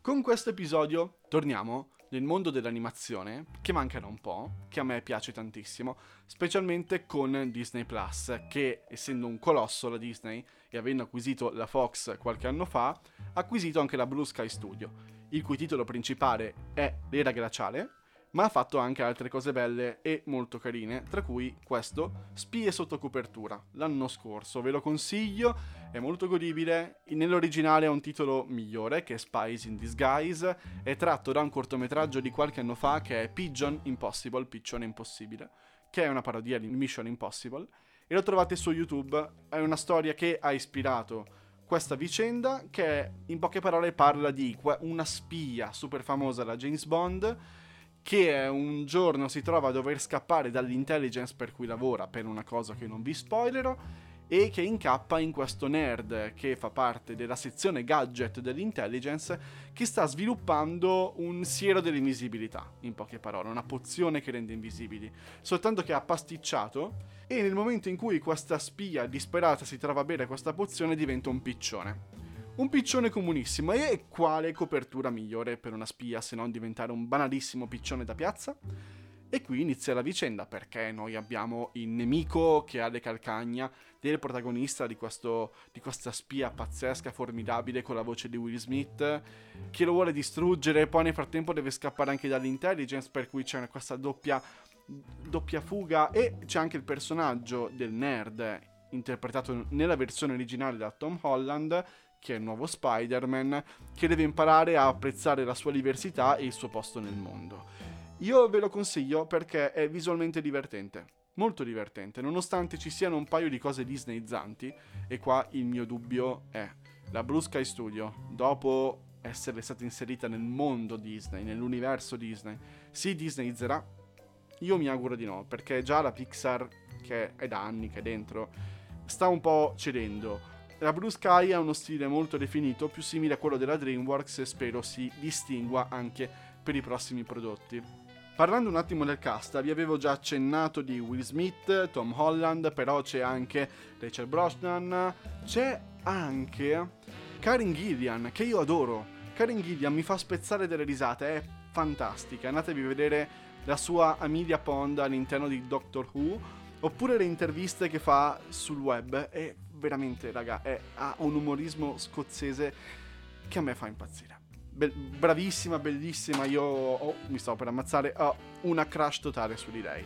Con questo episodio torniamo nel mondo dell'animazione, che manca da un po', che a me piace tantissimo, specialmente con Disney Plus, che essendo un colosso la Disney e avendo acquisito la Fox qualche anno fa, ha acquisito anche la Blue Sky Studio, il cui titolo principale è L'era glaciale, ma ha fatto anche altre cose belle e molto carine, tra cui questo, Spie sotto copertura, l'anno scorso, ve lo consiglio, è molto godibile, nell'originale ha un titolo migliore che è Spies in Disguise, è tratto da un cortometraggio di qualche anno fa che è Pigeon Impossible, Piccione Impossibile, che è una parodia di Mission Impossible, e lo trovate su YouTube, è una storia che ha ispirato questa vicenda che in poche parole parla di una spia super famosa da James Bond che un giorno si trova a dover scappare dall'intelligence per cui lavora per una cosa che non vi spoilerò e che incappa in questo nerd che fa parte della sezione gadget dell'intelligence che sta sviluppando un siero dell'invisibilità, in poche parole, una pozione che rende invisibili, soltanto che ha pasticciato e nel momento in cui questa spia disperata si trova a bere questa pozione diventa un piccione. Un piccione comunissimo. E quale copertura migliore per una spia se non diventare un banalissimo piccione da piazza? E qui inizia la vicenda perché noi abbiamo il nemico che ha le calcagna del protagonista di, questo, di, questa spia pazzesca, formidabile con la voce di Will Smith che lo vuole distruggere poi nel frattempo deve scappare anche dall'intelligence per cui c'è questa doppia, doppia fuga e c'è anche il personaggio del nerd interpretato nella versione originale da Tom Holland che è il nuovo Spider-Man, che deve imparare a apprezzare la sua diversità e il suo posto nel mondo. Io ve lo consiglio perché è visualmente divertente, molto divertente, nonostante ci siano un paio di cose disneyizzanti, e qua il mio dubbio è, la Blue Sky Studio, dopo essere stata inserita nel mondo Disney, nell'universo Disney, si disneyizzerà? Io mi auguro di no, perché già la Pixar, che è da anni che è dentro, sta un po' cedendo la Blue Sky ha uno stile molto definito, più simile a quello della DreamWorks e spero si distingua anche per i prossimi prodotti. Parlando un attimo del cast, vi avevo già accennato di Will Smith, Tom Holland, però c'è anche Rachel Brosnan, c'è anche Karen Gillian, che io adoro. Karen Gillian mi fa spezzare delle risate, è fantastica. Andatevi a vedere la sua Amelia Pond all'interno di Doctor Who, oppure le interviste che fa sul web, è veramente, raga, è, ha un umorismo scozzese che a me fa impazzire. Be- bravissima, bellissima, io oh, mi stavo per ammazzare, ho una crush totale su di lei.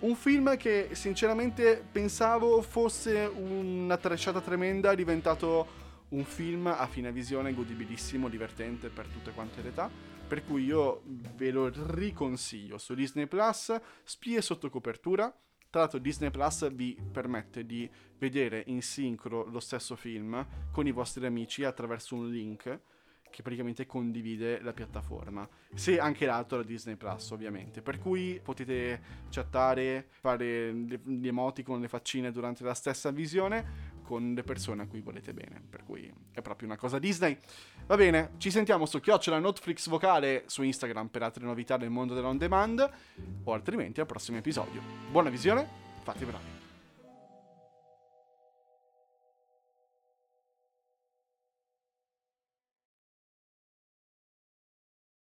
Un film che sinceramente pensavo fosse una trecciata tremenda, è diventato un film a fine visione godibilissimo, divertente per tutte quante le età, per cui io ve lo riconsiglio su Disney Plus, Spie sotto copertura, tra l'altro Disney Plus vi permette di vedere in sincro lo stesso film con i vostri amici attraverso un link che praticamente condivide la piattaforma. Se anche l'altro è Disney Plus, ovviamente. Per cui potete chattare, fare gli emoticon, le faccine durante la stessa visione con le persone a cui volete bene. Per cui è proprio una cosa Disney. Va bene, ci sentiamo su chiocciola Netflix vocale su Instagram per altre novità del mondo dell'on demand o altrimenti al prossimo episodio. Buona visione, fate bravi.